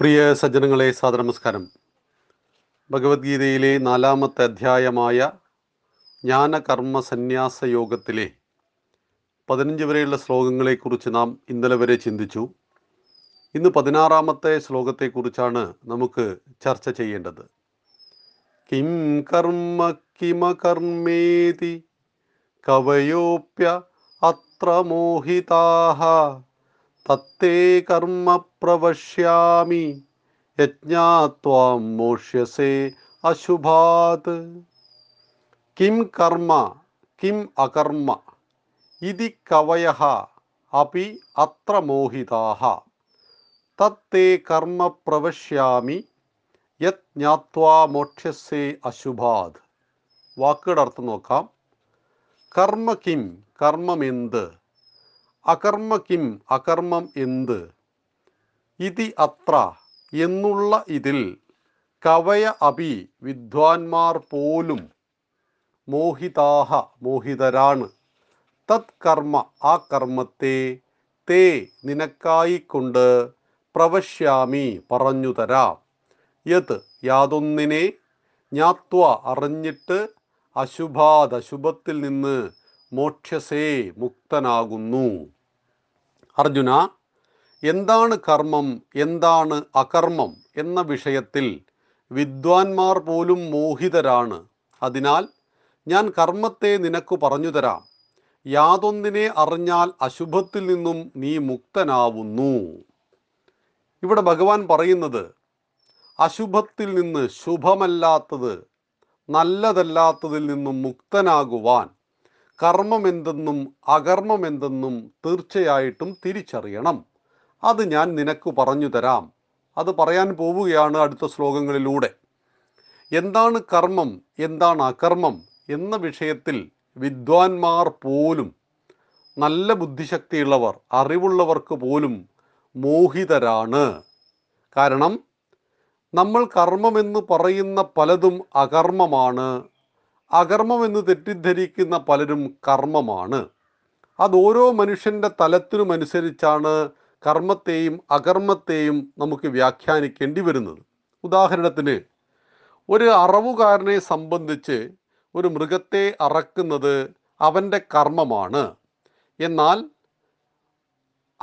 പ്രിയ സജ്ജനങ്ങളെ സാദനമസ്കാരം ഭഗവത്ഗീതയിലെ നാലാമത്തെ അധ്യായമായ ജ്ഞാനകർമ്മ സന്യാസ യോഗത്തിലെ പതിനഞ്ച് വരെയുള്ള ശ്ലോകങ്ങളെക്കുറിച്ച് നാം ഇന്നലെ വരെ ചിന്തിച്ചു. ഇന്ന് പതിനാറാമത്തെ ശ്ലോകത്തെക്കുറിച്ചാണ് നമുക്ക് ചർച്ച ചെയ്യേണ്ടത്. കിം കർമ്മ കിമ കർമ്മേതി കവയോപ്യ അത്ര മോഹിതാഹ തത്തേ കർമ്മ പ്രവശ്യാമി യജ്ഞാത്വാം മോഷ്യസേ അശുഭാത്. കിം കർമ്മ കിം അകർമ്മ ഇതി കവയ അപി അത്ര മോഹിതാഹ. തത്തേ കർമ്മ പ്രവശ്യാമി യത് ജ്ഞാത്വാ മോക്ഷ്യസേ അശുഭാത്. വാക്കുകളുടെ അർത്ഥം നോക്കാം. കർമ്മ കിം കർമ്മം എന്ത്? അകർമ്മ കിം അകർമ്മം എന്ത്? ഇതി അത്ര എന്നുള്ള ഇതിൽ കവയ അപി വിദ്വാൻമാർ പോലും മോഹിതാഹ മോഹിതരാണ്. തത് കർമ്മ ആ കർമ്മത്തെ തേ നിനക്കായിക്കൊണ്ട് പ്രവശ്യാമി പറഞ്ഞു തരാം. യത് യാതൊന്നിനെ ജ്ഞാത്വ അറിഞ്ഞിട്ട് അശുഭാദശുഭത്തിൽ നിന്ന് മോക്ഷസേ മുക്തനാകുന്നു. അർജുന എന്താണ് കർമ്മം? എന്താണ് അകർമ്മം? എന്ന വിഷയത്തിൽ വിദ്വാൻമാർ പോലും മോഹിതരാണ്. അതിനാൽ ഞാൻ കർമ്മത്തെ നിനക്ക് പറഞ്ഞു തരാം. യാതൊന്നിനെ അറിഞ്ഞാൽ അശുഭത്തിൽ നിന്നും നീ മുക്തനാവുന്നു. ഇവിടെ ഭഗവാൻ പറയുന്നത് അശുഭത്തിൽ നിന്ന് ശുഭമല്ലാത്തത് നല്ലതല്ലാത്തതിൽ നിന്നും മുക്തനാകുവാൻ. കർമ്മമെന്തെന്നും അകർമ്മമെന്തെന്നും തീർച്ചയായിട്ടും തിരിച്ചറിയണം. അത് ഞാൻ നിനക്ക് പറഞ്ഞു തരാം. അത് പറയാൻ പോവുകയാണ് അടുത്ത ശ്ലോകങ്ങളിലൂടെ. എന്താണ് കർമ്മം? എന്താണ് അകർമ്മം? എന്ന വിഷയത്തിൽ വിദ്വാൻമാർ പോലും നല്ല ബുദ്ധിശക്തിയുള്ളവർ അറിവുള്ളവർക്ക് പോലും മോഹിതരാണ്. കാരണം നമ്മൾ കർമ്മമെന്ന് പറയുന്ന പലതും അകർമ്മമാണ്. അകർമ്മമെന്ന് തെറ്റിദ്ധരിക്കുന്ന പലരും കർമ്മമാണ്. അത് ഓരോ മനുഷ്യന്റെ തലത്തിനുമനുസരിച്ചാണ് കർമ്മത്തെയും അകർമ്മത്തെയും നമുക്ക് വ്യാഖ്യാനിക്കേണ്ടി വരുന്നത്. ഉദാഹരണത്തിന് ഒരു അറവുകാരനെ സംബന്ധിച്ച് ഒരു മൃഗത്തെ അറക്കുന്നത് അവന്റെ കർമ്മമാണ്. എന്നാൽ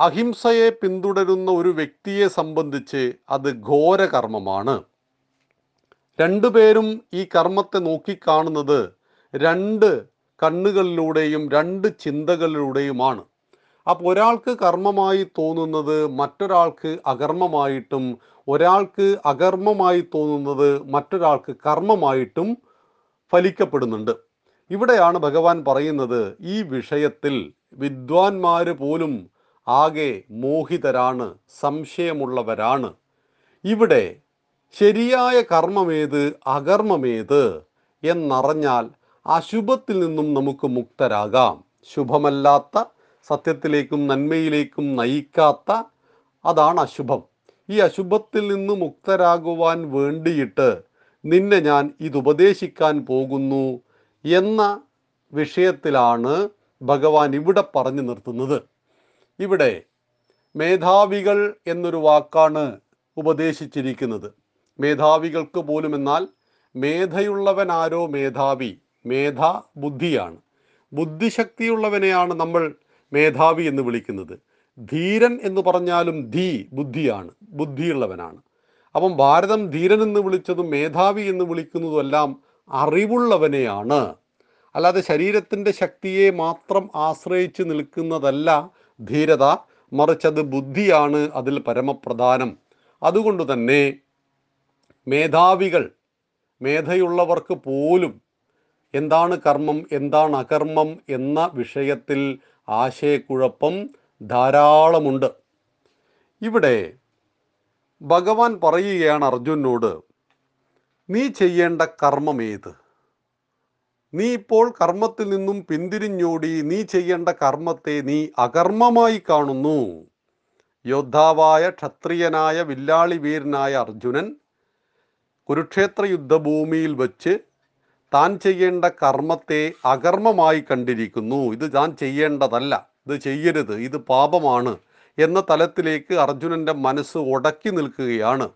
അഹിംസയെ പിന്തുടരുന്ന ഒരു വ്യക്തിയെ സംബന്ധിച്ച് അത് ഘോരകർമ്മമാണ്. രണ്ടുപേരും ഈ കർമ്മത്തെ നോക്കിക്കാണുന്നത് രണ്ട് കണ്ണുകളിലൂടെയും രണ്ട് ചിന്തകളിലൂടെയുമാണ്. അപ്പോൾ ഒരാൾക്ക് കർമ്മമായി തോന്നുന്നത് മറ്റൊരാൾക്ക് അകർമ്മമായിട്ടും ഒരാൾക്ക് അകർമ്മമായി തോന്നുന്നത് മറ്റൊരാൾക്ക് കർമ്മമായിട്ടും ഫലിക്കപ്പെടുന്നുണ്ട്. ഇവിടെയാണ് ഭഗവാൻ പറയുന്നത് ഈ വിഷയത്തിൽ വിദ്വാൻമാർ പോലും ആകെ മോഹിതരാണ് സംശയമുള്ളവരാണ്. ഇവിടെ ശരിയായ കർമ്മമേത് അകർമ്മമേത് എന്നറിഞ്ഞാൽ അശുഭത്തിൽ നിന്നും നമുക്ക് മുക്തരാകാം. ശുഭമല്ലാത്ത സത്യത്തിലേക്കും നന്മയിലേക്കും നയിക്കാത്ത അതാണ് അശുഭം. ഈ അശുഭത്തിൽ നിന്ന് മുക്തരാകുവാൻ വേണ്ടിയിട്ട് നിന്നെ ഞാൻ ഇത് ഉപദേശിക്കാൻ പോകുന്നു എന്ന വിഷയത്തിലാണ് ഭഗവാൻ ഇവിടെ പറഞ്ഞു നിർത്തുന്നത്. ഇവിടെ മേധാവികൾ എന്നൊരു വാക്കാണ് ഉപദേശിച്ചിരിക്കുന്നത്. മേധാവികൾക്ക് പോലും എന്നാൽ മേധയുള്ളവൻ ആരോ മേധാവി? മേധ ബുദ്ധിയാണ്. ബുദ്ധിശക്തിയുള്ളവനെയാണ് നമ്മൾ മേധാവി എന്ന് വിളിക്കുന്നത്. ധീരൻ എന്ന് പറഞ്ഞാലും ധീ ബുദ്ധിയാണ് ബുദ്ധിയുള്ളവനാണ്. അപ്പം ഭാരതം ധീരൻ എന്ന് വിളിച്ചതും മേധാവി എന്ന് വിളിക്കുന്നതും എല്ലാം അറിവുള്ളവനെയാണ്. അല്ലാതെ ശരീരത്തിന്റെ ശക്തിയെ മാത്രം ആശ്രയിച്ച് നിൽക്കുന്നതല്ല ധീരത. മറിച്ചത് ബുദ്ധിയാണ് അതിൽ പരമപ്രധാനം. അതുകൊണ്ട് തന്നെ മേധാവികൾ മേധയുള്ളവർക്ക് പോലും എന്താണ് കർമ്മം എന്താണ് അകർമ്മം എന്ന വിഷയത്തിൽ ആശയക്കുഴപ്പം ധാരാളമുണ്ട്. ഇവിടെ ഭഗവാൻ പറയുകയാണ് അർജുനോട് നീ ചെയ്യേണ്ട കർമ്മം ഏത്? നീ ഇപ്പോൾ കർമ്മത്തിൽ നിന്നും പിന്തിരിഞ്ഞോടി നീ ചെയ്യേണ്ട കർമ്മത്തെ നീ അകർമ്മമായി കാണുന്നു. യോദ്ധാവായ ക്ഷത്രിയനായ വില്ലാളി വീരനായ അർജുനൻ കുരുക്ഷേത്ര യുദ്ധഭൂമിയിൽ വച്ച് താൻ ചെയ്യേണ്ട കർമ്മത്തെ അകർമ്മമായി കണ്ടിരിക്കുന്നു. ഇത് താൻ ചെയ്യേണ്ടതല്ല. ഇത് ചെയ്യരുത്. ഇത് പാപമാണ് എന്ന തലത്തിലേക്ക് അർജുനന്റെ മനസ്സ് ഉടക്കി നിൽക്കുകയാണ്.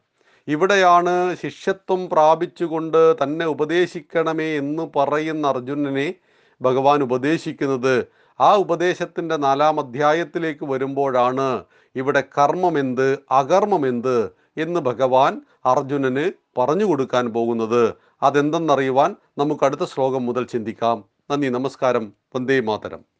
ഇവിടെയാണ് ശിഷ്യത്വം പ്രാപിച്ചുകൊണ്ട് തന്നെ ഉപദേശിക്കണമേ എന്ന് പറയുന്ന അർജുനനെ ഭഗവാൻ ഉപദേശിക്കുന്നത്. ആ ഉപദേശത്തിന്റെ നാലാം അധ്യായത്തിലേക്ക് വരുമ്പോഴാണ് ഇവിടെ കർമ്മമെന്ത് അകർമ്മമെന്ത് എന്ന് ഭഗവാൻ അർജുനന് പറഞ്ഞു കൊടുക്കാൻ പോകുന്നത്. അതെന്തെന്നറിയുവാൻ നമുക്ക് അടുത്ത ശ്ലോകം മുതൽ ചിന്തിക്കാം. നന്ദി നമസ്കാരം. വന്ദേ മാതരം.